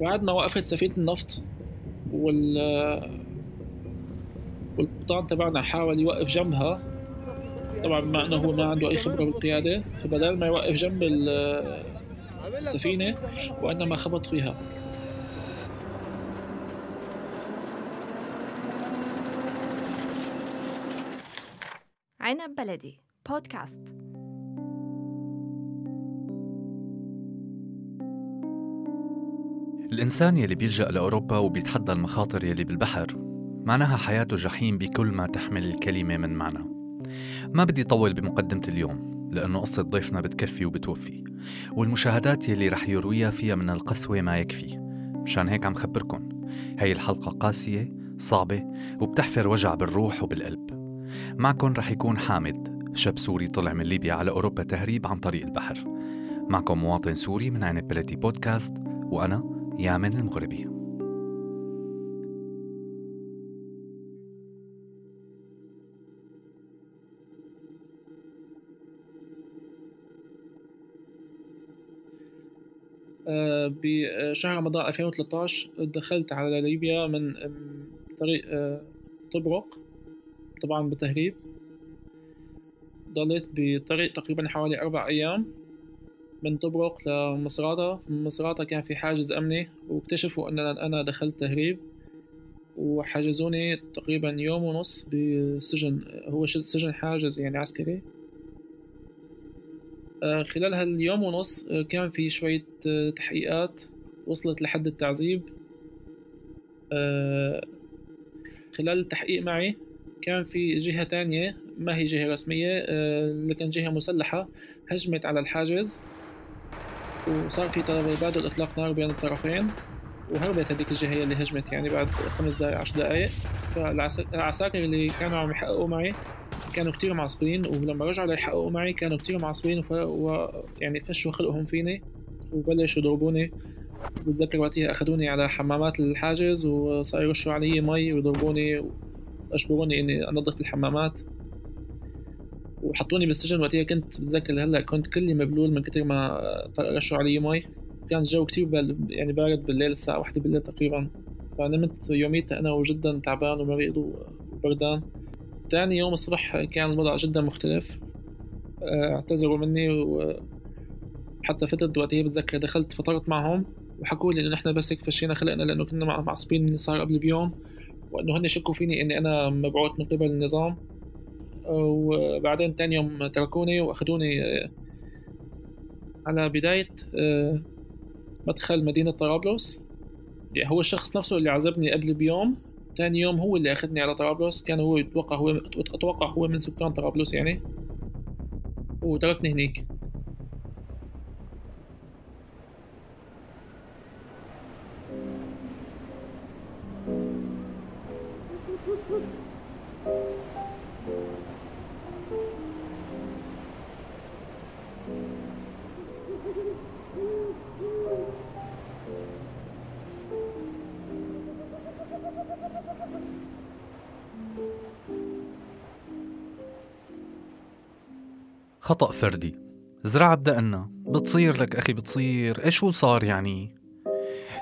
بعد ما وقفت سفينة النفط وال والقبطان تبعنا حاول يوقف جنبها طبعا بما إنه هو ما عنده أي خبرة بالقيادة فبدل ما يوقف جنب السفينة وإنما خبط فيها. عنب بلدي بودكاست الإنسان يلي بيلجأ لأوروبا وبيتحدى المخاطر يلي بالبحر معناها حياته جحيم بكل ما تحمل الكلمة من معنى. ما بدي طول بمقدمة اليوم لأنه قصة ضيفنا بتكفي وبتوفي والمشاهدات يلي رح يرويها فيها من القسوة ما يكفي. مشان هيك عم خبركن. هاي الحلقة قاسية صعبة وبتحفر وجع بالروح وبالقلب. معكن رح يكون حامد شاب سوري طلع من ليبيا على أوروبا تهريب عن طريق البحر. معكم مواطن سوري من عين بلدي بودكاست وأنا يامن المغربي بشهر رمضان 2013 دخلت على ليبيا من طريق آه، طبرق طبعا بتهريب. ضليت بطريق تقريبا حوالي أربع أيام. من طبرق لمصراتة من مصراتة كان في حاجز أمني واكتشفوا أن أنا دخلت تهريب وحجزوني تقريبا يوم ونص بسجن هو سجن حاجز يعني عسكري. آه، خلال هاليوم ونص آه، كان في شوية آه، تحقيقات وصلت لحد التعذيب. خلال التحقيق معي كان في جهة تانية ما هي جهة رسمية لكن جهة مسلحة هجمت على الحاجز. وصار في تبادل إطلاق نار بين الطرفين وهربت هذيك الجهة اللي هجمت يعني بعد خمس دقايق عشر دقايق. فالعساكر اللي كانوا عم يحققوا معي كانوا كتير معصبين ولما رجعوا ليحققوا معي كانوا كتير معصبين ويعني فشوا خلقهم فيني وبلشوا يضربوني. بتذكر وقتها أخذوني على حمامات الحاجز وصاروا يرشوا علي مي ويضربوني وأجبروني إني أنظف الحمامات. وحطوني بالسجن وقتها كنت بتذكر هلأ كنت كلي مبلول من كتر ما رشوا علي مي. كان الجو كتير بل يعني بارد بالليل الساعة واحدة بالليل تقريبا. فنمت يوميتها أنا وجدا تعبان ومريض وبردان. تاني يوم الصبح كان الوضع جدا مختلف. آه، اعتذروا مني وحتى فترة وقتها بتذكر دخلت فطرت معهم وحكوا لي إنه نحن بس هيك فشينا خلقنا لأنه كنا معصبين من اللي صار قبل بيوم وإنه هن شكوا فيني إني أنا مبعوث من قبل النظام. وبعدين تاني يوم تركوني وأخذوني آه، على بداية آه، مدخل مدينة طرابلس. يعني هو الشخص نفسه اللي عذبني قبل بيوم ثاني يوم هو اللي أخذني على طرابلس. كان هو يتوقع هو أتوقع هو من سكان طرابلس يعني وتركني هنيك خطأ فردي. زرع بدأنا. بتصير لك أخي بتصير. إيش هو صار يعني؟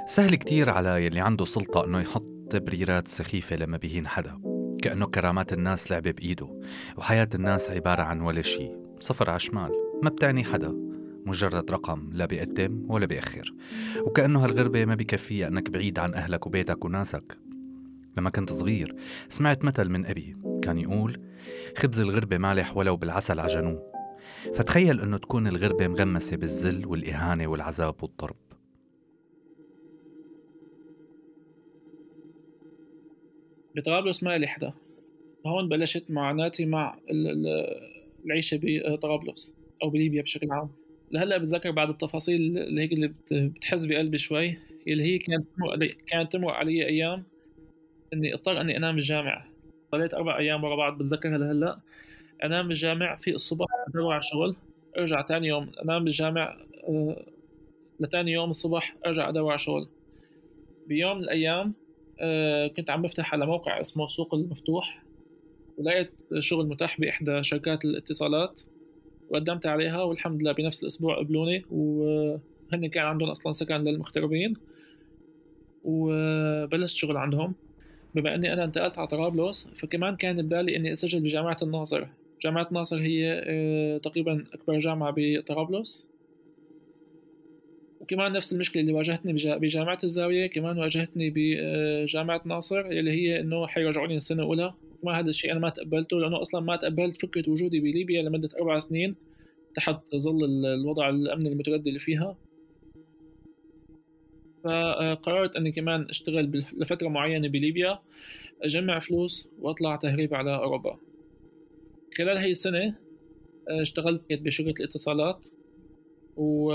سهل كتير على يلي عنده سلطة إنه يحط تبريرات سخيفة لما بيهين حدا. كأنه كرامات الناس لعبة بإيده. وحياة الناس عبارة عن ولا شيء صفر على شمال. ما بتعني حدا. مجرد رقم. لا بيقدم ولا بيأخر. وكأنه هالغربة ما بكفيها أنك بعيد عن أهلك وبيتك وناسك. لما كنت صغير سمعت مثل من أبي. كان يقول خبز الغربة مالح ولو بالعسل عجنوه فتخيل أنه تكون الغربة مغمسة بالذل والإهانة والعذاب والضرب. بطرابلس ما لي حدا هون بلشت معاناتي مع العيشة بطرابلس أو بليبيا بشكل عام. لهلأ بتذكر بعض التفاصيل اللي هيك اللي بتحز بقلبي شوي اللي هي كانت كانت تمر علي أيام إني اضطر إني أنام بالجامع ضليت أربع أيام ورا بعض بتذكرها لهلأ. انام بالجامع في الصبح ادور على شغل أرجع تاني يوم. انام بالجامع أه لتاني يوم الصبح أرجع ادور على شغل بيوم من الأيام أه كنت عم بفتح على موقع اسمه السوق المفتوح ولقيت شغل متاح بإحدى شركات الاتصالات وقدمت عليها والحمد لله بنفس الأسبوع قبلوني وهن كان عندهم أصلا سكن للمغتربين وبلشت شغل عندهم. بما إني أنا انتقلت على طرابلس فكمان كان ببالي إني أسجل بجامعة الناصر جامعة الناصر هي آه، تقريبا أكبر جامعة بطرابلس وكمان نفس المشكلة اللي واجهتني بجامعة الزاوية كمان واجهتني بجامعه ناصر اللي هي إنه حيرجعوني السنة الأولى. ما هذا الشيء أنا ما تقبلته لأنه أصلا ما تقبلت فكرة وجودي بليبيا لمدة أربع سنين تحت ظل الوضع الأمني المتردي اللي فيها. فقررت إني كمان أشتغل لفترة معينة بليبيا أجمع فلوس وأطلع تهريب على أوروبا. خلال هي السنة اشتغلت بشركة الاتصالات. و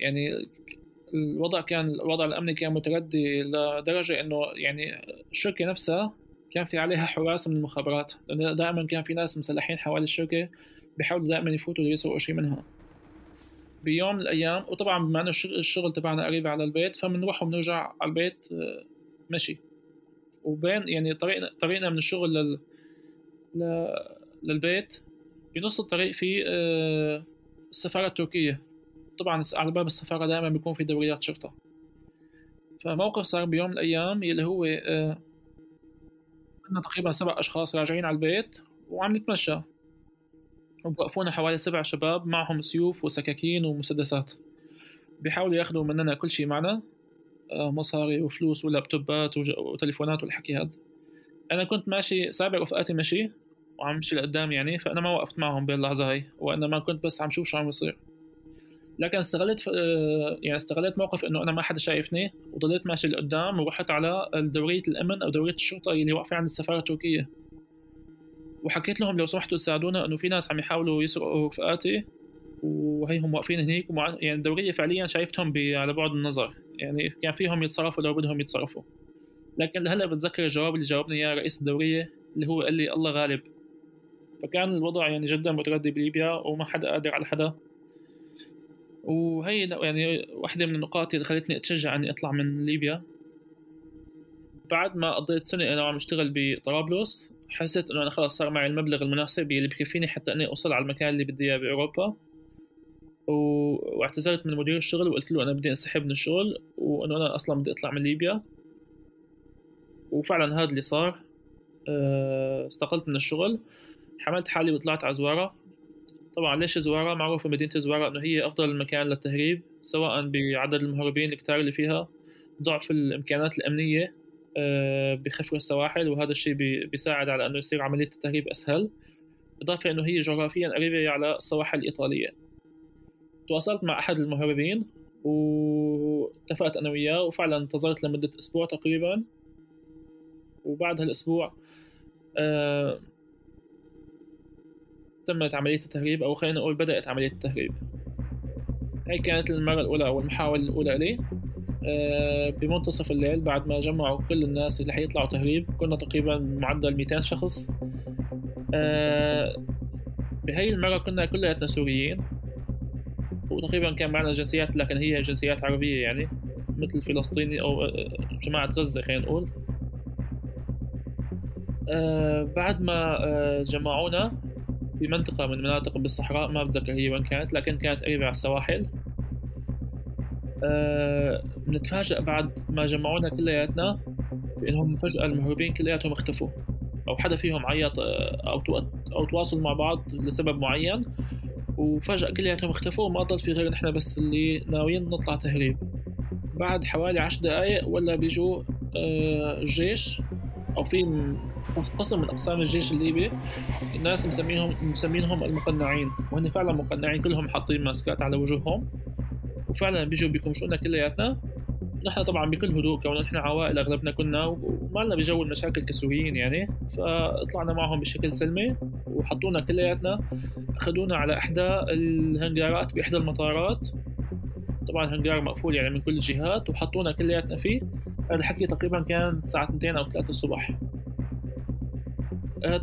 يعني الوضع كان الوضع الأمني كان متردي لدرجة إنه يعني الشركة نفسها كان في عليها حراس من المخابرات. لأنه دائما كان في ناس مسلحين حوالي الشركة بيحاولوا دائما يفوتوا ليسرقوا شيء منها. بيوم من الأيام وطبعا بما إنه الشغل تبعنا قريب على البيت فبنروح وبنرجع على البيت آه، مشي. وبين يعني طريقنا طريقنا من الشغل لل للبيت. بنص الطريق في آه، السفارة التركية. طبعا على باب السفارة دائما بيكون في دوريات شرطة. فموقف صار بيوم من الأيام يلي هو آه، كنا تقريبا سبع أشخاص راجعين على البيت وعم نتمشى. وبوقفونا حوالي سبع شباب معهم سيوف وسكاكين ومسدسات. بيحاولوا ياخذوا مننا كل شيء معنا آه، مصاري وفلوس ولابتوبات وتليفونات والحكي هذا أنا كنت ماشي سابق رفقاتي مشي. وعم مشي لقدام يعني فأنا ما وقفت معهم باللحظة هاي وإنما كنت بس عم شوف شو عم يصير لكن استغلت آه، يعني استغلت موقف إنه أنا ما حدا شايفني وضليت ماشي لقدام ورحت على دورية الأمن أو دورية الشرطة اللي واقفة عند السفارة التركية. وحكيت لهم لو سمحتوا تساعدونا إنه في ناس عم يحاولوا يسرقوا رفقاتي وهيهم واقفين هنيك ومع... يعني الدورية فعليا شايفتهم ب... على بعد النظر. يعني كان فيهم يتصرفوا لو بدهم يتصرفوا. لكن هلا بتذكر الجواب اللي جاوبني إياه رئيس الدورية اللي هو قال لي الله غالب. فكان الوضع يعني جدا متردي بليبيا وما حدا قادر على حدا. وهي يعني واحدة من النقاط اللي خلتني أتشجع إني أطلع من ليبيا. بعد ما قضيت سنة أنا عم أشتغل بطرابلس حسيت إنه أنا خلاص صار معي المبلغ المناسب اللي بكفيني حتى إني أوصل على المكان اللي بدي إياه بأوروبا. و... واعتذرت من مدير الشغل وقلت له أنا بدي أنسحب من الشغل وإنه أنا أصلا بدي أطلع من ليبيا. وفعلا هذا اللي صار. آه، استقلت من الشغل. حملت حالي وطلعت على زوارة. طبعا ليش زوارة؟ معروفة مدينة زوارة إنه هي أفضل مكان للتهريب سواء بعدد المهربين الكتار اللي فيها ضعف الإمكانات الأمنية آه، بخفر السواحل وهذا الشيء بيساعد على إنه يصير عملية التهريب أسهل. إضافة إنه هي جغرافيا قريبة على السواحل الإيطالية. تواصلت مع أحد المهربين واتفقت أنا وياه وفعلا انتظرت لمدة أسبوع تقريبا. وبعد هالأسبوع آه تمت عملية التهريب أو خلينا نقول بدأت عملية التهريب. هاي كانت المرة الأولى أو المحاولة الأولى لي. آه، بمنتصف الليل بعد ما جمعوا كل الناس اللي حيطلعوا تهريب كنا تقريبا معدل 200 شخص. آه، بهي المرة كنا كلياتنا سوريين. وتقريبا كان معنا جنسيات لكن هي جنسيات عربية يعني مثل فلسطيني أو آه، جماعة غزة خلينا نقول. بعد ما جمعونا بمنطقة من مناطق بالصحراء ما بتذكر هي وين كانت لكن كانت قريبة على السواحل. أه بنتفاجأ بعد ما جمعونا كلياتنا بإنهم فجأة المهربين كلياتهم اختفوا أو حدا فيهم عيط آه، أو أو تواصلوا مع بعض لسبب معين وفجأة كلياتهم اختفوا وما ضل في غير نحن بس اللي ناويين نطلع تهريب. بعد حوالي عشر دقايق ولا بيجوا آه، الجيش أو في قسم من أقسام الجيش الليبي الناس مسمينهم مسمينهم المقنعين وهن فعلا مقنعين كلهم حاطين ماسكات على وجوههم. وفعلا بيجوا بيكمشونا كلياتنا. نحن طبعا بكل هدوء كون نحن عوائل أغلبنا كنا وما لنا بجو المشاكل كسوريين يعني. فطلعنا معهم بشكل سلمي وحطونا كلياتنا. أخذونا على إحدى الهنجارات بإحدى المطارات. طبعا هنجار مقفول يعني من كل الجهات وحطونا كلياتنا فيه. هذا الحكي تقريبا كان الساعة 2 أو 3 الصبح.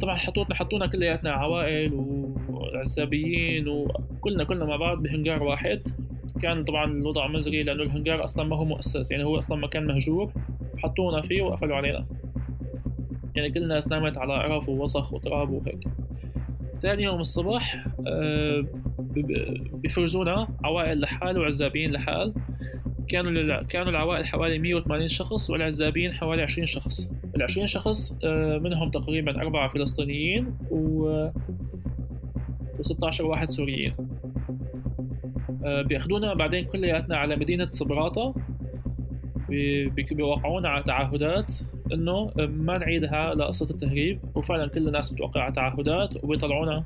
طبعا حطونا حطونا كلياتنا عوائل وعزابيين وكلنا كلنا مع بعض بهنجار واحد. كان طبعا الوضع مزري لأنه الهنجار أصلا ما هو مؤسس يعني هو أصلا مكان مهجور. حطونا فيه وقفلوا علينا. يعني كل الناس نامت على قرف ووسخ وتراب وهيك. ثاني يوم الصبح آه، بفرزونا عوائل لحال وعزابين لحال. كانوا كانوا العوائل حوالي 180 شخص والعزابين حوالي 20 شخص. ال 20 شخص آه، منهم تقريبا أربعة فلسطينيين و و16 واحد سوريين. آه، بياخدونا بعدين كلياتنا على مدينة صبراطة. بيوقعونا على تعهدات إنه ما نعيدها لقصة التهريب. وفعلا كل الناس بتوقع على تعهدات وبيطلعونا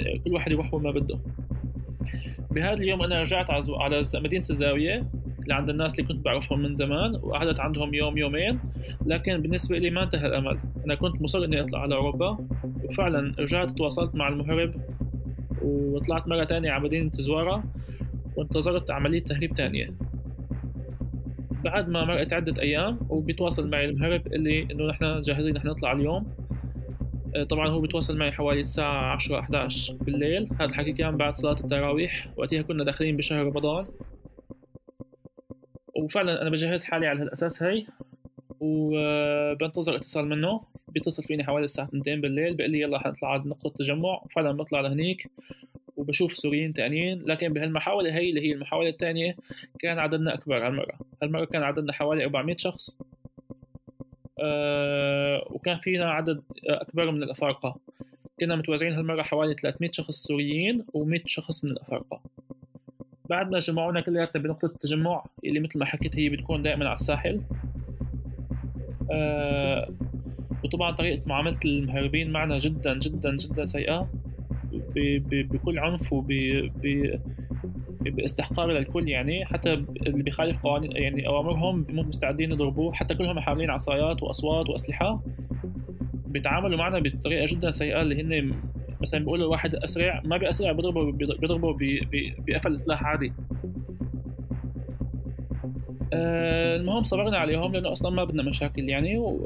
آه، كل واحد يروح وين ما بده. بهذا اليوم أنا رجعت على مدينة الزاوية. اللي عند الناس اللي كنت بعرفهم من زمان وقعدت عندهم يوم يومين. لكن بالنسبة لي ما انتهى الأمل. أنا كنت مصر إني أطلع على أوروبا وفعلا رجعت تواصلت مع المهرب وطلعت مرة تانية على مدينة زوارة وانتظرت عملية تهريب تانية. بعد ما مرقت عدة أيام وبيتواصل معي المهرب اللي إنه نحن جاهزين نحن نطلع اليوم. آه، طبعا هو بيتواصل معي حوالي الساعة 10 11 بالليل. هذا الحكي كان بعد صلاة التراويح. وقتها كنا داخلين بشهر رمضان. وفعلا أنا بجهز حالي على هالأساس هي وبنتظر اتصال منه. بيتصل فيني حوالي الساعة 2 بالليل بيقول لي يلا حنطلع على نقطة التجمع وفعلا بطلع لهنيك وبشوف سوريين تانيين. لكن بهالمحاولة هي اللي هي المحاولة الثانية كان عددنا أكبر هالمرة. هالمرة كان عددنا حوالي 400 شخص. أه وكان فينا عدد أكبر من الأفارقة. كنا متوزعين هالمرة حوالي 300 شخص سوريين و100 شخص من الأفارقة. بعد ما جمعونا كلياتنا بنقطة التجمع اللي مثل ما حكيت هي بتكون دائما على الساحل. آه وطبعا طريقة معاملة المهربين معنا جدا جدا جدا سيئة. بكل عنف وب باستحقار للكل يعني. حتى اللي بيخالف قوانين يعني أوامرهم مو مستعدين يضربوه. حتى كلهم حاملين عصايات وأصوات وأسلحة. بيتعاملوا معنا بطريقة جدا سيئة اللي هن مثلا بيقولوا واحد أسرع ما بيأسرع بيضربه بيضربه بقفل سلاح عادي. آه المهم صبرنا عليهم لأنه أصلا ما بدنا مشاكل يعني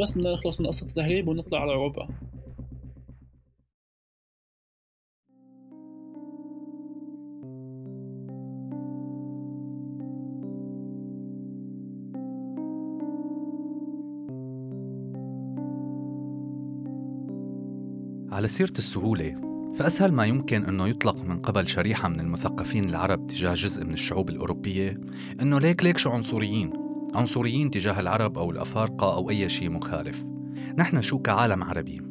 بس بدنا نخلص من قصة التهريب ونطلع على أوروبا. على سيرة السهولة فأسهل ما يمكن أنه يطلق من قبل شريحة من المثقفين العرب تجاه جزء من الشعوب الأوروبية أنه ليك ليك شو عنصريين عنصريين تجاه العرب أو الأفارقة أو أي شيء مخالف. نحن شو كعالم عربي؟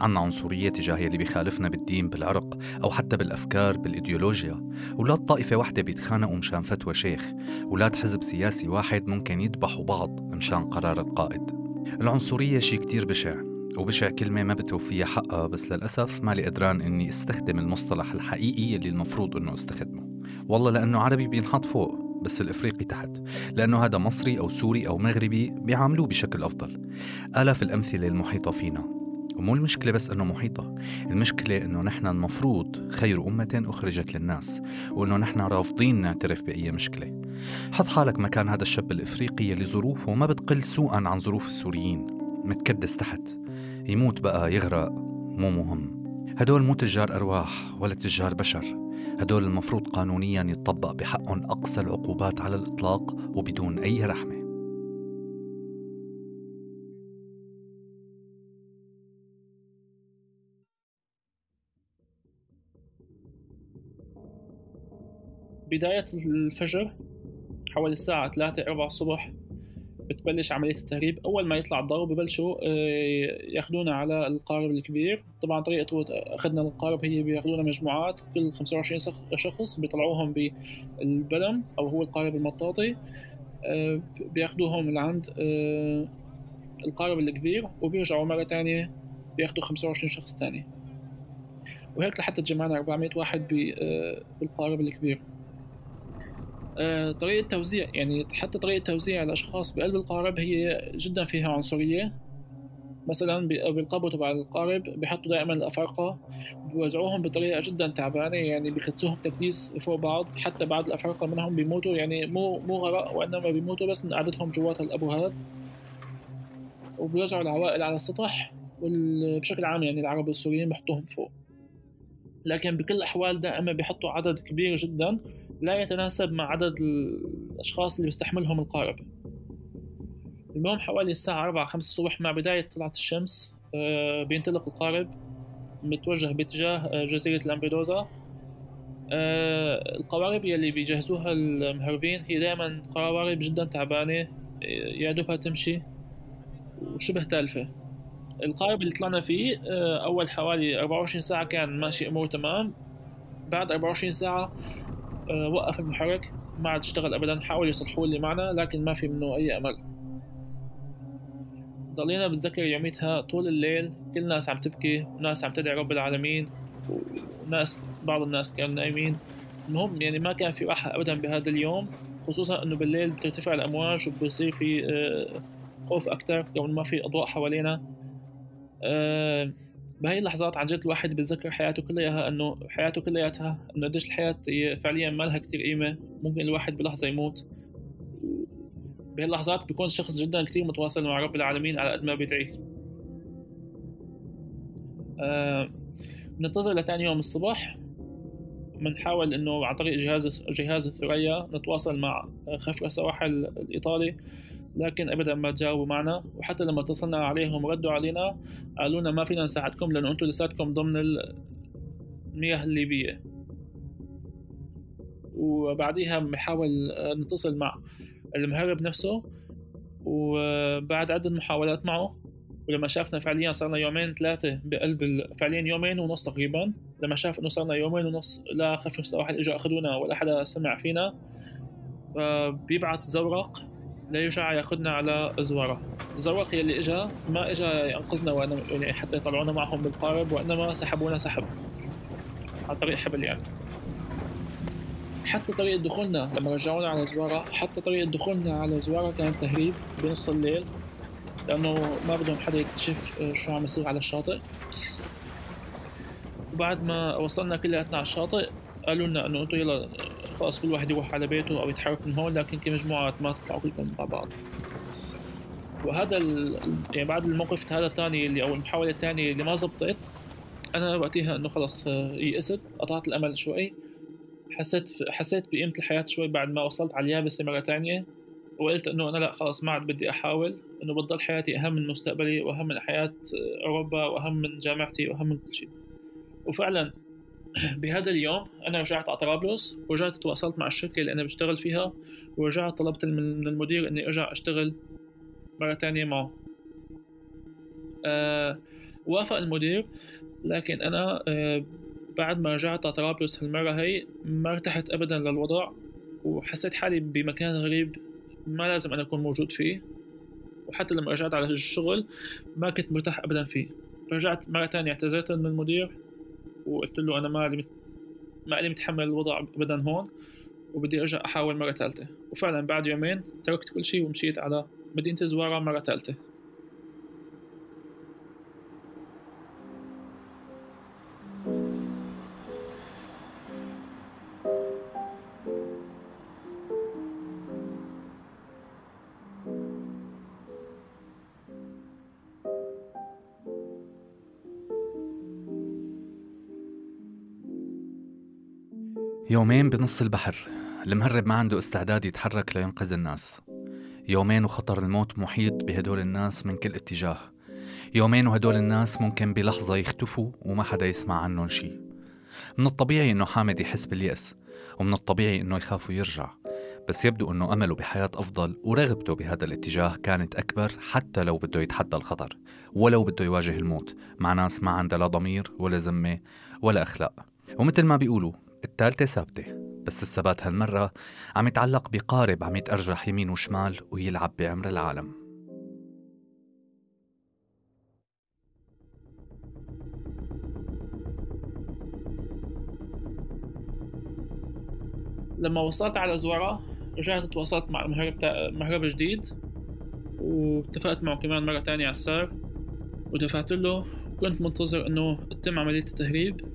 عنا عنصرية تجاه يلي بيخالفنا بالدين بالعرق أو حتى بالأفكار بالإيديولوجيا. أولاد طائفة واحدة بيتخانقوا مشان فتوى شيخ أولاد حزب سياسي واحد ممكن يذبحوا بعض مشان قرار القائد. العنصرية شيء كتير بشع. وبشع كلمة ما بتوفيها حقها بس للأسف مالي قدران إني أستخدم المصطلح الحقيقي اللي المفروض إنه أستخدمه. والله لأنه عربي بينحط فوق بس الإفريقي تحت. لأنه هذا مصري أو سوري أو مغربي بيعاملوه بشكل أفضل. آلاف الأمثلة المحيطة فينا. ومو المشكلة بس إنه محيطة المشكلة إنه نحن المفروض خير أمة أخرجت للناس وإنه نحن رافضين نعترف بأي مشكلة. حط حالك مكان هذا الشاب الإفريقي اللي ظروفه ما بتقل سوءا عن ظروف السوريين. متكدس تحت. يموت بقى يغرق. مو مهم. هدول مو تجار أرواح ولا تجار بشر. هدول المفروض قانونيا يتطبق بحقهم أقصى العقوبات على الإطلاق وبدون أي رحمة. بداية الفجر حوالي الساعة 3 4 الصبح بتبلش عملية التهريب. أول ما يطلع الضوء ببلشوا آه، ياخذونا على القارب الكبير. طبعا طريقة أخذنا القارب هي بياخذونا مجموعات. كل 25 شخص بيطلعوهم بالبلم أو هو القارب المطاطي. آه، بياخذوهم لعند آه، القارب الكبير وبيرجعوا مرة تانية بياخذوا 25 شخص تاني. وهيك لحتى تجمعنا 400 واحد بالقارب الكبير. آه، طريقة توزيع يعني حتى طريقة توزيع الأشخاص بقلب القارب هي جدا فيها عنصرية. مثلا بالقبو تبع القارب بيحطوا دائما الأفارقة بيوزعوهم بطريقة جدا تعبانة يعني بيكدسوهم تكديس فوق بعض حتى بعض الأفارقة منهم بيموتوا يعني مو مو غرق وإنما بيموتوا بس من قعدتهم جوات الأبوهات. وبيوزعوا العوائل على السطح وبشكل عام يعني العرب والسوريين بيحطوهم فوق. لكن بكل الأحوال دائما بيحطوا عدد كبير جدا. لا يتناسب مع عدد الأشخاص اللي بيستحملهم القارب. المهم حوالي الساعة أربعة خمسة الصبح مع بداية طلعة الشمس آه، بينطلق القارب متوجه باتجاه آه، جزيرة لامبيدوزا. آه القوارب يلي بيجهزوها المهربين هي دائما قوارب جدا تعبانة يا دوبها تمشي وشبه تالفة. القارب اللي طلعنا فيه أول حوالي 24 ساعة كان ماشي أموره تمام. بعد 24 ساعة وقف المحرك ما عاد اشتغل أبدا حاول يصلحوه اللي معنا لكن ما في منه أي أمل. ضلينا بتذكر يوميتها طول الليل. كل الناس عم تبكي وناس عم تدعي رب العالمين وناس بعض الناس كانوا نايمين. المهم يعني ما كان في راحة أبدا بهذا اليوم خصوصا إنه بالليل بترتفع الأمواج وبصير في آه، خوف أكثر كون ما في أضواء حوالينا. آه، بهي اللحظات عن جد الواحد بتذكر حياته كلياها إنه حياته كلياتها إنه قديش الحياة فعليا ما لها كثير قيمة. ممكن الواحد بلحظة يموت. بهي اللحظات بيكون الشخص جدا كثير متواصل مع رب العالمين على قد ما بيدعي آه بننتظر لتاني يوم الصبح بنحاول إنه عن طريق جهاز جهاز الثريا نتواصل مع خفر السواحل الإيطالي. لكن أبدا ما تجاوبوا معنا. وحتى لما اتصلنا عليهم ردوا علينا قالوا لنا ما فينا نساعدكم لأنه أنتم لساتكم ضمن المياه الليبية. وبعديها بنحاول نتصل مع المهرب نفسه. وبعد عدة محاولات معه ولما شافنا فعليا صارنا يومين ثلاثة بقلب فعليا يومين ونص تقريبا. لما شاف إنه صارنا يومين ونص لا خفر السواحل اجوا أخذونا ولا حدا سمع فينا. فبيبعت زورق ليرجع ياخذنا على زوارة. الزورق يلي إجا ما إجا ينقذنا وانما يعني حتى يطلعونا معهم بالقارب وإنما سحبونا سحب. عن طريق حبل يعني. حتى طريقة دخولنا لما رجعونا على زوارة حتى طريقة دخولنا على زوارة كانت تهريب بنص الليل لأنه ما بدهم حدا يكتشف شو عم يصير على الشاطئ. وبعد ما وصلنا كلياتنا على الشاطئ قالوا لنا إنه أنتم يلا خلاص كل واحد يروح على بيته أو يتحرك من هون لكن كمجموعات ما تطلعوا كلكم مع بعض. وهذا. يعني بعد الموقف هذا الثاني اللي أو المحاولة الثانية اللي ما زبطت أنا وقتها إنه خلص يئست قطعت الأمل شوي. حسيت حسيت بقيمة الحياة شوي بعد ما وصلت على اليابسة مرة تانية. وقلت إنه أنا لأ خلص ما عاد بدي أحاول. إنه بتضل حياتي أهم من مستقبلي وأهم من حياة أوروبا وأهم من جامعتي وأهم من كل شيء. وفعلا بهذا اليوم أنا رجعت على طرابلس ورجعت تواصلت مع الشركة اللي أنا بشتغل فيها ورجعت طلبت من المدير إني أرجع أشتغل مرة تانية معه. أه وافق المدير لكن أنا أه بعد ما رجعت على طرابلس هالمرة هي ما ارتحت أبدا للوضع وحسيت حالي بمكان غريب ما لازم أنا أكون موجود فيه. وحتى لما رجعت على الشغل ما كنت مرتاح أبدا فيه. فرجعت مرة تانية اعتذرت من المدير. وقلت له أنا ما لي ما لي متحمل الوضع ابدا هون وبدي أرجع أحاول مرة ثالثة. وفعلا بعد يومين تركت كل شيء ومشيت على مدينه زوارة مرة ثالثة. يومين بنص البحر المهرب ما عنده استعداد يتحرك لينقذ الناس. يومين وخطر الموت محيط بهدول الناس من كل اتجاه. يومين وهدول الناس ممكن بلحظة يختفوا وما حدا يسمع عنهم شي. من الطبيعي إنه حامد يحس باليأس ومن الطبيعي إنه يخاف ويرجع. بس يبدو إنه أمله بحياة أفضل ورغبته بهذا الاتجاه كانت أكبر حتى لو بده يتحدى الخطر ولو بده يواجه الموت. مع ناس ما عندها لا ضمير ولا ذمة ولا أخلاق. ومثل ما بيقولوا التالتة ثابتة بس الثبات هالمرة عم يتعلق بقارب عم يتأرجح يمين وشمال ويلعب بعمر العالم. لما وصلت على زوارة رجعت تواصلت مع المهرب مهرب جديد واتفقت معه كمان مرة تانية على السعر ودفعت له وكنت منتظر إنه تتم عملية التهريب.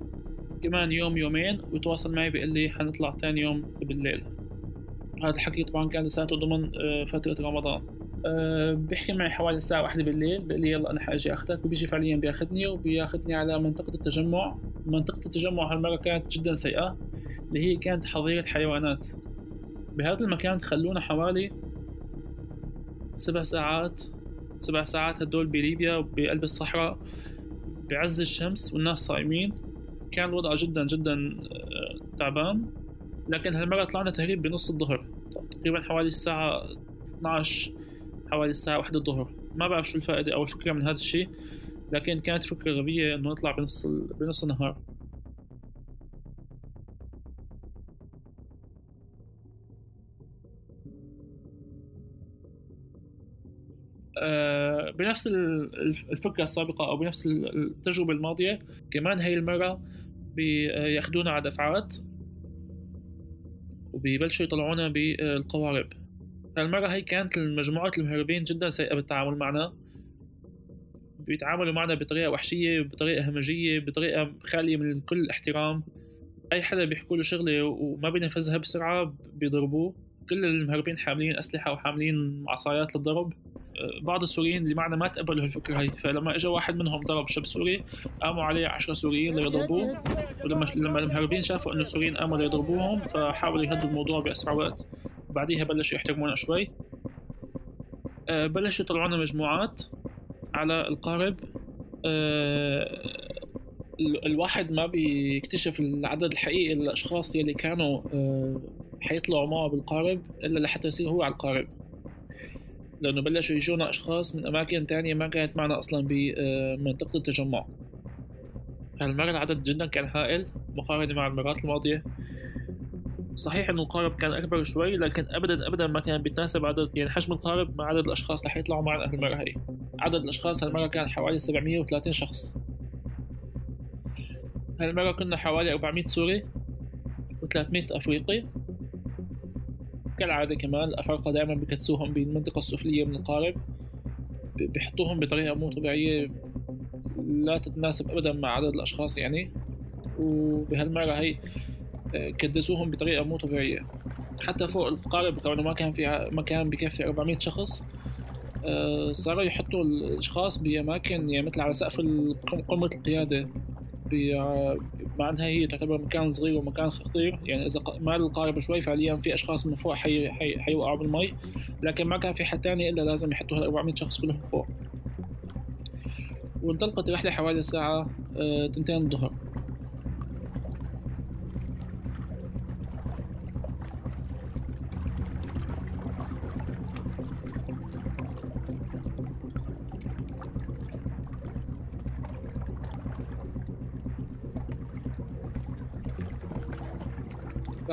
كمان يوم يومين وتواصل معي بيقول لي حنطلع تاني يوم بالليل. هذا الحكي طبعا كان لساته ضمن آه، فترة رمضان. أه بيحكي معي حوالي الساعة واحدة بالليل بيقول لي يلا أنا حأجي أخذك وبيجي فعليا بيأخذني وبيأخذني على منطقة التجمع. منطقة التجمع هالمرة كانت جدا سيئة اللي هي كانت حظيرة حيوانات. بهذا المكان خلونا حوالي سبع ساعات سبع ساعات هدول بليبيا بقلب الصحراء بعز الشمس والناس صايمين. كان الوضع جدا جدا آه، تعبان. لكن هالمرة طلعنا تهريب بنص الظهر. تقريبا حوالي الساعة 12 حوالي الساعة 1 الظهر. ما بعرف شو الفائدة أو الفكرة من هذا الشيء لكن كانت فكرة غبية إنه نطلع بنص بنص النهار. آه، بنفس الفكرة السابقة أو بنفس التجربة الماضية كمان هاي المرة بياخدونا على دفعات وبيبلشوا يطلعونا بالقوارب. هالمرة هي كانت المجموعات المهربين جدا سيئة بالتعامل معنا. بيتعاملوا معنا بطريقة وحشية بطريقة همجية بطريقة خالية من كل الاحترام. أي حدا بيحكوا له شغلة وما بينفذها بسرعة بيضربوه. كل المهربين حاملين أسلحة وحاملين عصايات للضرب. بعض السوريين اللي معنا ما تقبلوا هالفكرة هي فلما اجى واحد منهم ضرب شاب سوري قاموا عليه 10 سوريين ليضربوه. ولما لما المهربين شافوا إنه السوريين قاموا ليضربوهم فحاولوا يهدوا الموضوع بأسرع وقت. بعديها بلشوا يحترمونا شوي. أه بلشوا يطلعونا مجموعات على القارب. أه الواحد ما بيكتشف العدد الحقيقي للأشخاص يلي كانوا أه حيطلعوا معه بالقارب إلا لحتى يصير هو على القارب. لأنه بلشوا يجونا أشخاص من أماكن تانية ما كانت معنا أصلا بمنطقة التجمع هالمرة العدد جدا كان هائل مقارنة مع المرات الماضية. صحيح إنه القارب كان أكبر شوي لكن ابدا ابدا ما كان بيتناسب عدد يعني حجم القارب مع عدد الأشخاص اللي حيطلعوا معنا هالمره هي عدد الأشخاص هالمرة كان حوالي 730 شخص. هالمرة كنا حوالي 400 سوري و300 أفريقي. كالعادة كمان الأفارقة دائما بكتسوهم بالمنطقة السفلية من القارب. بيحطوهم بطريقة مو طبيعية لا تتناسب أبدا مع عدد الأشخاص يعني. وبهالمرة هي آه، كدسوهم بطريقة مو طبيعية. حتى فوق القارب كونه ما كان في مكان بكفي 400 شخص. آه، صاروا يحطوا الأشخاص بأماكن يعني مثل على سقف قمة القيادة مع انها هي تعتبر مكان صغير ومكان خطير. يعني إذا مال القارب شوي فعليا في أشخاص من فوق حي حي حيوقعوا بالمي. لكن ما كان في حد تاني إلا لازم يحطوا هال 400 شخص كلهم فوق. وانطلقت الرحلة حوالي الساعة 2 آه، الظهر.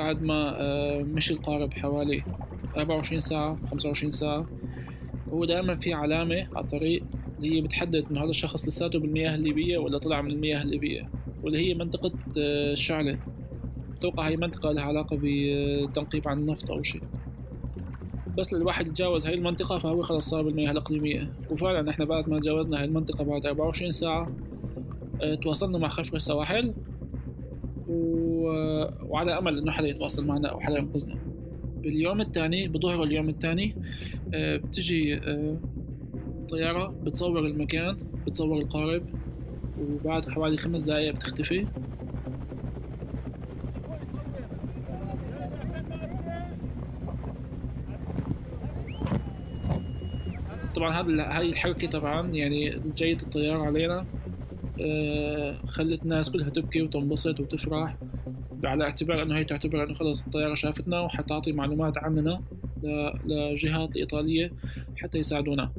بعد ما آه، مشي القارب حوالي أربعة وعشرين ساعة خمسة وعشرين ساعة هو دائما في علامة على الطريق اللي هي بتحدد إنه هذا الشخص لساته بالمياه الليبية ولا طلع من المياه الليبية واللي هي منطقة آه، الشعلة. أتوقع هي منطقة لها علاقة بتنقيب عن النفط أو شيء. بس للواحد يتجاوز هاي المنطقة فهو خلص صار بالمياه الإقليمية. وفعلا إحنا بعد ما تجاوزنا هاي المنطقة بعد 24 ساعة تواصلنا مع خفر السواحل. وعلى أمل إنه حدا يتواصل معنا أو حدا ينقذنا. باليوم الثاني بظهر اليوم الثاني آه، بتجي آه، طيارة بتصور المكان بتصور القارب وبعد حوالي خمس دقايق بتختفي. طبعا هذا هاي الحركة طبعا يعني جاية الطيارة علينا آه، خلت الناس كلها تبكي وتنبسط وتفرح. على اعتبار أنه هي تعتبر أنه خلص الطيارة شافتنا وحتعطي معلومات عننا لجهات الايطاليه حتى يساعدونا.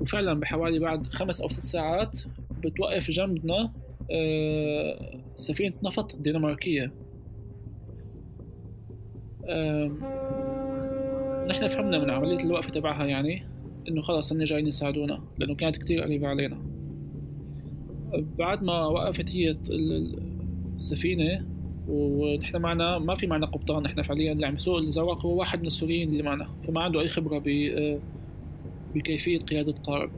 وفعلا بحوالي بعد خمس أو ست ساعات بتوقف جنبنا آه، سفينة نفط دنماركية. نحن فهمنا من عملية الوقفة تبعها يعني إنه خلص هن جايين يساعدونا لأنه كانت كتير قريبة علينا. بعد ما وقفت هي السفينة ونحن معنا ما في معنا قبطان نحن فعليا اللي عم يسوق الزواق هو واحد من السوريين اللي معنا فما عنده أي خبرة ب بكيفية قيادة قارب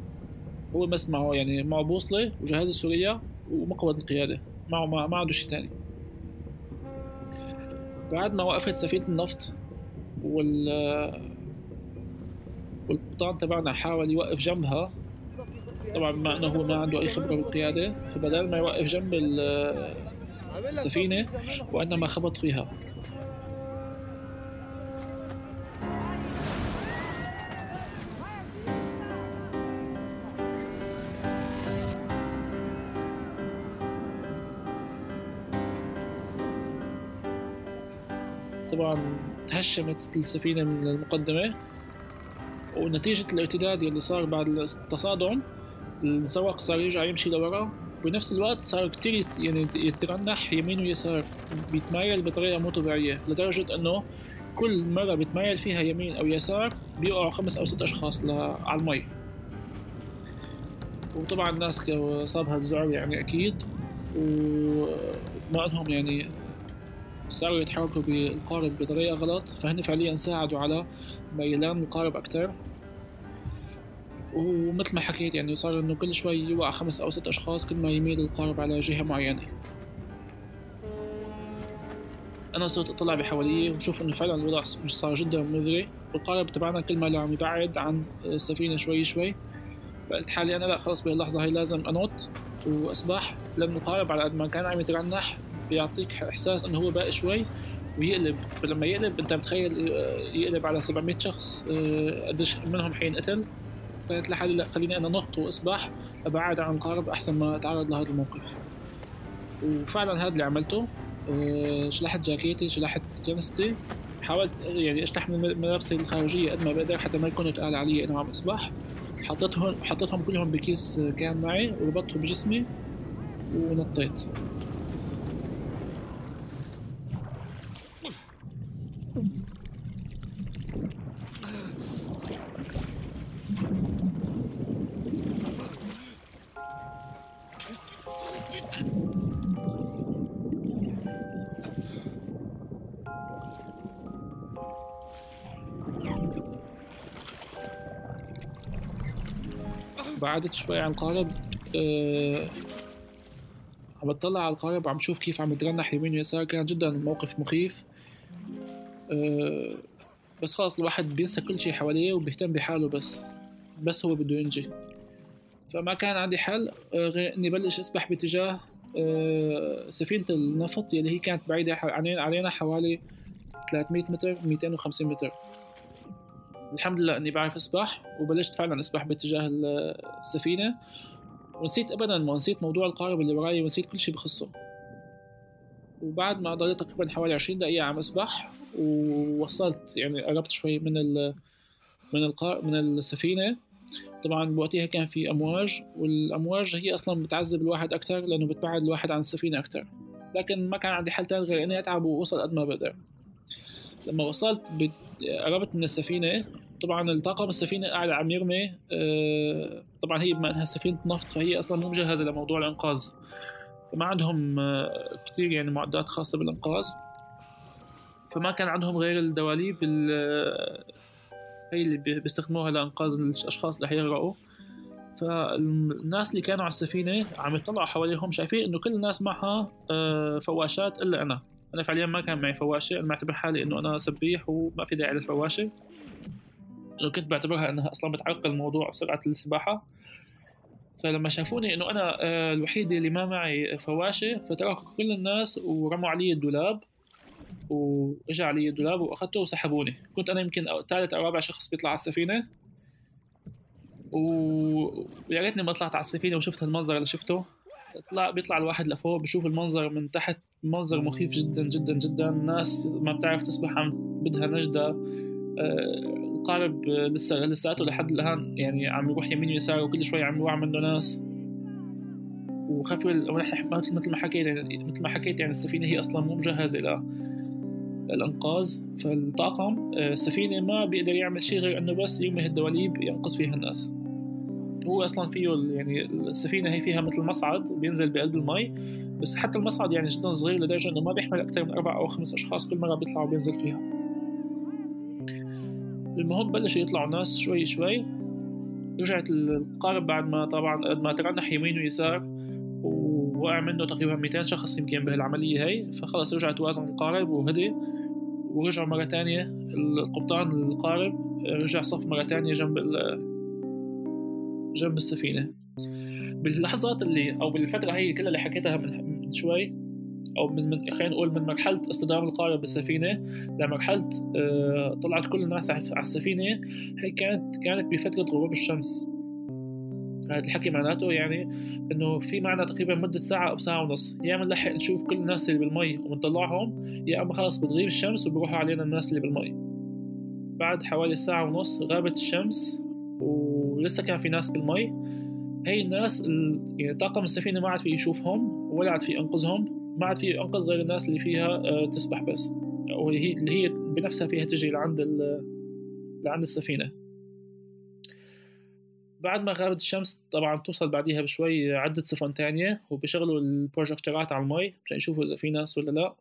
هو بس معه يعني معه بوصلة وجهاز السورية ومقود القيادة معه ما, ما عنده شيء تاني. بعد ما وقفت سفينة النفط وال والقبطان تبعنا حاول يوقف جنبها طبعا بما انه هو ما عنده أي خبرة بالقيادة فبدل ما يوقف جنب السفينة وأنما خبط فيها. طبعا تهشمت السفينة من المقدمة ونتيجة الارتداد اللي صار بعد التصادم السواق صار يرجع يمشي لورا. وبنفس الوقت صار كتير يعني يترنح يمين ويسار بيتمايل بطريقة مو طبيعية لدرجة إنه كل مرة بيتمايل فيها يمين أو يسار بيوقعوا خمس أو ست أشخاص على المي. وطبعا الناس صابها الذعر يعني أكيد وما انهم يعني صاروا يتحركوا بالقارب بطريقة غلط فهن فعليا ساعدوا على ميلان القارب أكتر. ومثل ما حكيت يعني صار إنه كل شوي يوقع خمس أو ست أشخاص كل ما يميل القارب على جهة معينة. أنا صرت أطلع بحوالي وشوف إنه فعلا الوضع صار جدا مزري والقارب تبعنا كل ما عم يبعد عن السفينة شوي شوي. فقلت حالي أنا لا خلص بهاللحظة هاي لازم أنط وأسبح لأنه القارب على قد ما كان عم يترنح. بيعطيك إحساس إنه هو باقي شوي ويقلب. فلما يقلب أنت متخيل يقلب على 700 شخص آه، قديش منهم حينقتل. قلت لحالي لا خليني أنا نط واسبح أبعد عن القارب أحسن ما اتعرض لهذا الموقف. وفعلا هذا اللي عملته. آه، شلحت جاكيتي شلحت جنستي. حاولت يعني اشتحمل ملابسي الخارجية قد ما بقدر حتى ما يكونوا تقال علي إنه عم اسبح حطيتهم حطيتهم كلهم بكيس كان معي وربطته بجسمي ونطيت. بعدت شوي عن القارب أه عم بطلع على القارب وعم شوف كيف عم يترنح يمين ويسار. كان جدا موقف مخيف. أه بس خلص الواحد بينسى كل شيء حواليه وبيهتم بحاله بس. بس هو بده ينجي. فما كان عندي حل آه، غير إني بلش أسبح باتجاه آه، سفينة النفط يلي هي كانت بعيدة علينا حوالي 300 متر 250 متر. الحمد لله إني بعرف أسبح وبلشت فعلا أسبح باتجاه السفينة. ونسيت ابدا ما نسيت موضوع القارب اللي وراي ونسيت كل شيء بخصه. وبعد ما ضليت تقريبا حوالي 20 دقيقة عم أسبح ووصلت يعني قربت شوي من ال من القار من السفينة. طبعا بوقتها كان في أمواج والأمواج هي أصلا بتعذب الواحد أكتر لأنه بتبعد الواحد عن السفينة أكتر. لكن ما كان عندي حل تاني غير إني أتعب وأوصل قد ما بقدر. لما وصلت قربت من السفينة طبعا الطاقم السفينة قاعد عم يرمي آه، طبعا هي بما إنها سفينة نفط فهي أصلا مو مجهزة لموضوع الإنقاذ. فما عندهم آه، كثير يعني معدات خاصة بالإنقاذ. فما كان عندهم غير الدواليب هي اللي بيستخدموها لإنقاذ الأشخاص اللي حيغرقوا. فالناس اللي كانوا على السفينة عم يطلعوا حواليهم شايفين إنه كل الناس معها آه، فواشات إلا أنا. أنا فعليا ما كان معي فواشة أنا معتبر حالي إنه أنا سبيح وما في داعي للفواشة. لو كنت بعتبرها إنها أصلا بتعرقل موضوع سرعة السباحة فلما شافوني إنه أنا آه، الوحيد اللي ما معي فواشة فتركوا كل الناس ورموا علي الدولاب واجى علي الدولاب وأخذته وسحبوني. كنت أنا يمكن ثالث أو رابع شخص بيطلع على السفينة. ويا ريتني ما طلعت على السفينة وشفت المنظر اللي شفته. طلع بيطلع الواحد لفوق بشوف المنظر من تحت منظر مخيف جدا جدا جدا. الناس ما بتعرف تسبح عم بدها نجدة. آه، القارب لسه لساته لحد الآن. يعني عم يروح يمين ويسار وكل شوي عم يوقع منه ناس. وخاف مثل ما حكيت يعني مثل ما حكيت يعني السفينة هي أصلا مو مجهزة الانقاذ فالطاقم آه، السفينة ما بيقدر يعمل شيء غير إنه بس يرمي الدواليب ينقذ فيها الناس. هو أصلا فيه يعني السفينة هي فيها مثل مصعد بينزل بقلب المي. بس حتى المصعد يعني جدا صغير لدرجة إنه ما بيحمل أكثر من أربع أو خمس أشخاص كل مرة بيطلع وبينزل فيها. المهم بلشوا يطلعوا ناس شوي شوي. رجعت القارب بعد ما طبعا قد ما ترنح يمين ويسار وقع منه تقريبا 200 شخص يمكن بهالعملية هي. فخلص رجع توازن القارب وهدي ورجعوا مرة تانية. القبطان القارب رجع صف مرة تانية جنب جنب السفينة. باللحظات اللي أو بالفترة هي كلها اللي حكيتها من شوي أو من, من خلينا نقول من مرحلة اصطدام القارب بالسفينة. لمرحلة آه طلعت كل الناس على السفينة هي كانت كانت بفترة غروب الشمس. هذا الحكي معناته يعني إنه في معنا تقريبا مدة ساعة أو ساعة ونص. يا بنلحق نشوف كل الناس اللي بالمي وبنطلعهم يا إما خلص بتغيب الشمس وبروحوا علينا الناس اللي بالمي. بعد حوالي ساعة ونص غابت الشمس ولسه كان في ناس بالمي. هي الناس يعني طاقم السفينة ما عاد في يشوفهم ولا عاد في ينقذهم. ما عاد في ينقذ غير الناس اللي فيها آه، تسبح بس. وهي اللي هي بنفسها فيها تجي لعند لعند السفينة. بعد ما غابت الشمس طبعا توصل بعديها بشوي عدة سفن تانية وبيشغلوا البروجيكتورات على المي مشان يشوفوا إذا في ناس ولا لا.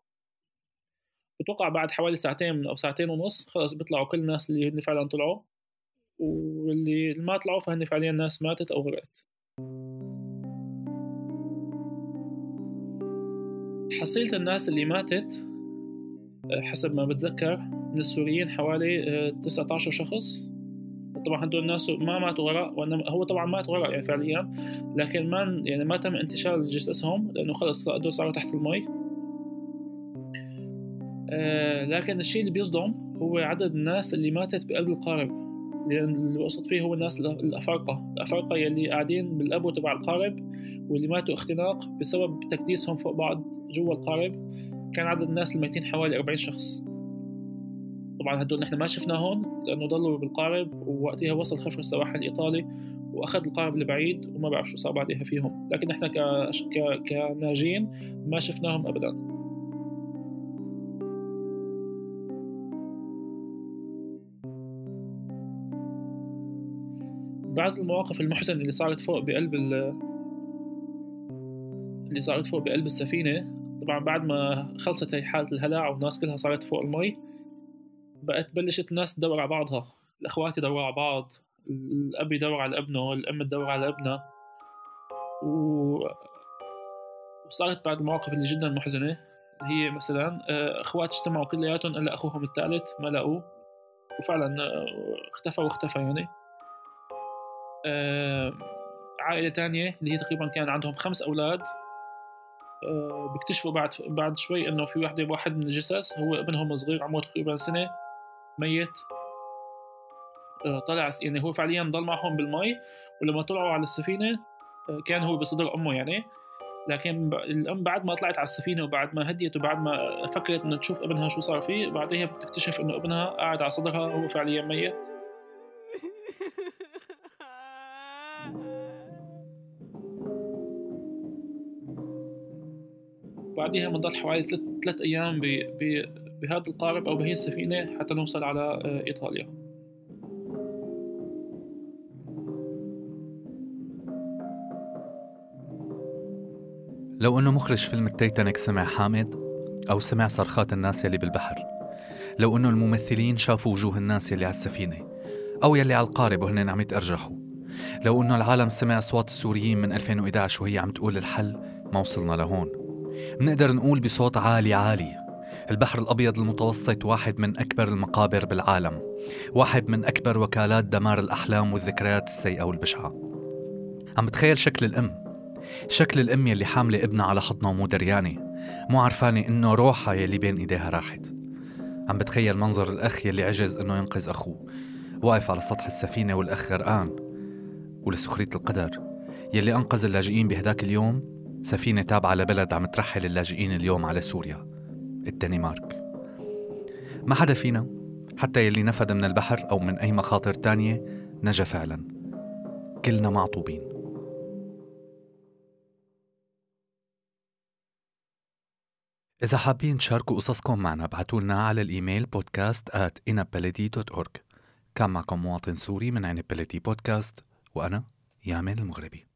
بتوقع بعد حوالي ساعتين أو ساعتين ونص خلص بيطلعوا كل الناس اللي هن فعلا طلعوا واللي ما طلعوا فهن فعليا ناس ماتت أو غرقت. حصيلة الناس اللي ماتت حسب ما بتذكر من السوريين حوالي 19 آه، شخص. طبعا هدول الناس ما ماتوا غرق وإنما هو طبعا ماتوا غرق يعني فعليا لكن ما يعني ما تم انتشال جثثهم لأنه خلص هدول صاروا تحت المي. آه لكن الشيء اللي بيصدم هو عدد الناس اللي ماتت بقلب القارب. لأن اللي بقصد فيه هو الناس الأفارقة. الأفارقة يلي قاعدين بالأبو تبع القارب واللي ماتوا اختناق بسبب تكديسهم فوق بعض. جوا القارب كان عدد الناس الميتين حوالي 40 شخص. طبعا هدول نحن ما شفناهم لأنه ضلوا بالقارب ووقتها وصل خفر السواحل الإيطالي وأخذ القارب لبعيد وما بعرف شو صار بعدها فيهم. لكن نحن ك... ك... كناجين ما شفناهم ابدا. بعد المواقف المحزنة اللي صارت فوق بقلب ال... اللي صارت فوق بقلب السفينة طبعا بعد ما خلصت هي حالة الهلع والناس كلها صارت فوق المي بقت بلشت الناس تدور على بعضها. الأخوات يدوروا على بعض الأب يدور على ابنه الأم تدور على ابنها. و... وصارت بعد المواقف اللي جدا محزنة. هي مثلا آه، أخوات اجتمعوا كلياتهم الا أخوهم الثالث ما لقوه. وفعلا آه، اختفى واختفى يعني. آه، عائلة تانية اللي هي تقريبا كان عندهم خمس أولاد. بيكتشفوا بعد بعد شوي إنه في وحده واحد من الجثث هو ابنهم الصغير عمره تقريبا سنة ميت. آه، طلع يعني هو فعليا ضل معهم بالمي ولما طلعوا على السفينة آه، كان هو بصدر أمه يعني. لكن الأم بعد ما طلعت على السفينة وبعد ما هديت وبعد ما فكرت إنه تشوف ابنها شو صار فيه بعدها بتكتشف إنه ابنها قاعد على صدرها هو فعليا ميت. بعدها بنضل حوالي ثلاث أيام بهذا القارب أو بهي السفينة حتى نوصل على آه، إيطاليا. لو إنه مخرج فيلم التيتانيك سمع حامد أو سمع صرخات الناس يلي بالبحر لو إنه الممثلين شافوا وجوه الناس يلي على السفينة أو يلي على القارب وهن عم يتأرجحوا لو إنه العالم سمع أصوات السوريين من 2011 وهي عم تقول الحل ما وصلنا لهون. منقدر نقول بصوت عالي عالي. البحر الأبيض المتوسط واحد من أكبر المقابر بالعالم واحد من أكبر وكالات دمار الأحلام والذكريات السيئة والبشعة. عم بتخيل شكل الأم؟ شكل الأم يلي حاملة ابنها على حضنها ومو دريانة. مو عرفانة إنه روحها يلي بين إيديها راحت. عم بتخيل منظر الأخ يلي عجز إنه ينقذ أخوه. واقف على سطح السفينة والأخ غرقان. ولسخرية القدر يلي أنقذ اللاجئين بهداك اليوم؟ سفينة تابعة لبلد عم ترحل اللاجئين اليوم على سوريا. الدنمارك. ما حدا فينا حتى يلي نفد من البحر أو من أي مخاطر تانية نجا فعلا. كلنا معطوبين. إذا حابين تشاركوا قصصكم معنا ابعتوا لنا على الإيميل بودكاست at inability.org كان معكم مواطن سوري من عين بلدي بودكاست وأنا يامن المغربي.